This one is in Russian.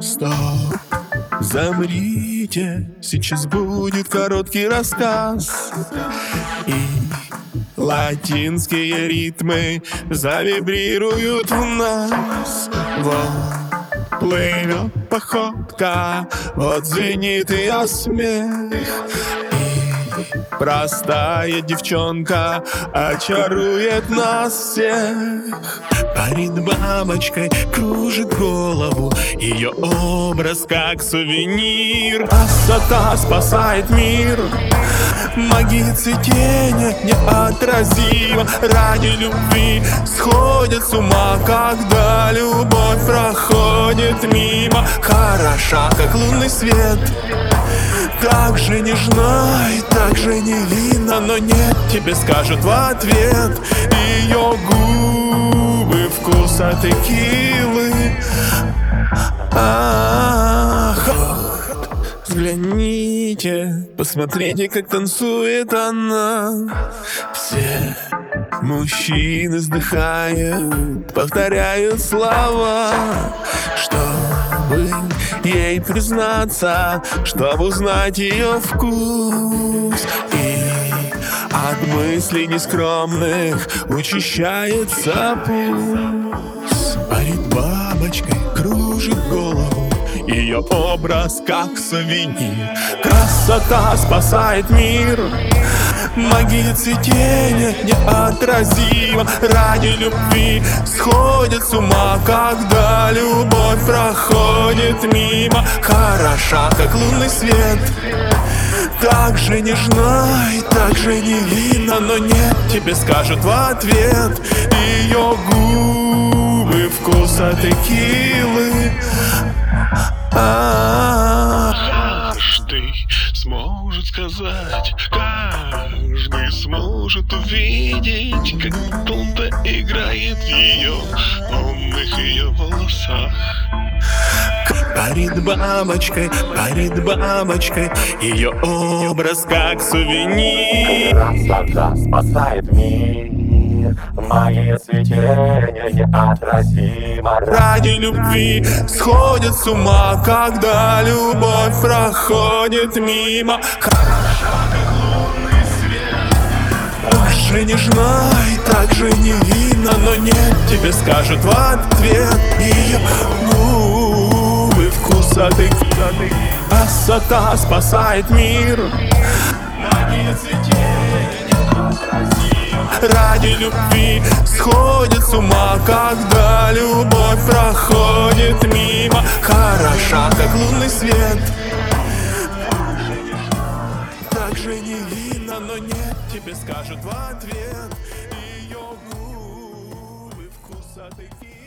Стоп, замрите, сейчас будет короткий рассказ. И латинские ритмы завибрируют в нас. Вот плывет походка, вот звенит ее смех Простая девчонка очарует нас всех. Парит бабочкой, кружит голову. Ее образ как сувенир. Красота спасает мир. Магия цветения неотразима Ради любви сходят с ума Когда любовь проходит мимо. Хороша, как лунный свет так же нежна и так же невинна Но нет, тебе скажут в ответ. Ее губы вкуса текилы. Ах, взгляните, посмотрите, как танцует она. Все мужчины вздыхают, повторяют слова Чтобы ей признаться, чтобы узнать ее вкус. И от мыслей нескромных учащается пульс. Парит бабочкой, кружит голову Ее образ как сувенир. Красота спасает мир Магия цветения неотразима Ради любви сходит с ума Когда любовь проходит мимо. Хороша, как лунный свет так же нежна и так же невинна Но нет, тебе скажут в ответ Ее губы вкуса текилы сможет сказать Каждый сможет увидеть Как кто-то играет в ее умных ее волосах Парит бабочкой, парит бабочкой Ее образ как сувенир. Красота спасает мир. Магия цветения неотразима Ради любви сходят с ума Когда любовь проходит мимо. Так же нежна и так же невинна Но нет, тебе скажут в ответ Ее текилы Красота спасает мир. Ради любви сходит с ума Когда любовь проходит мимо. Хороша, как лунный свет. Так же невинна, но нет Тебе скажут в ответ. Ее губы вкуса такие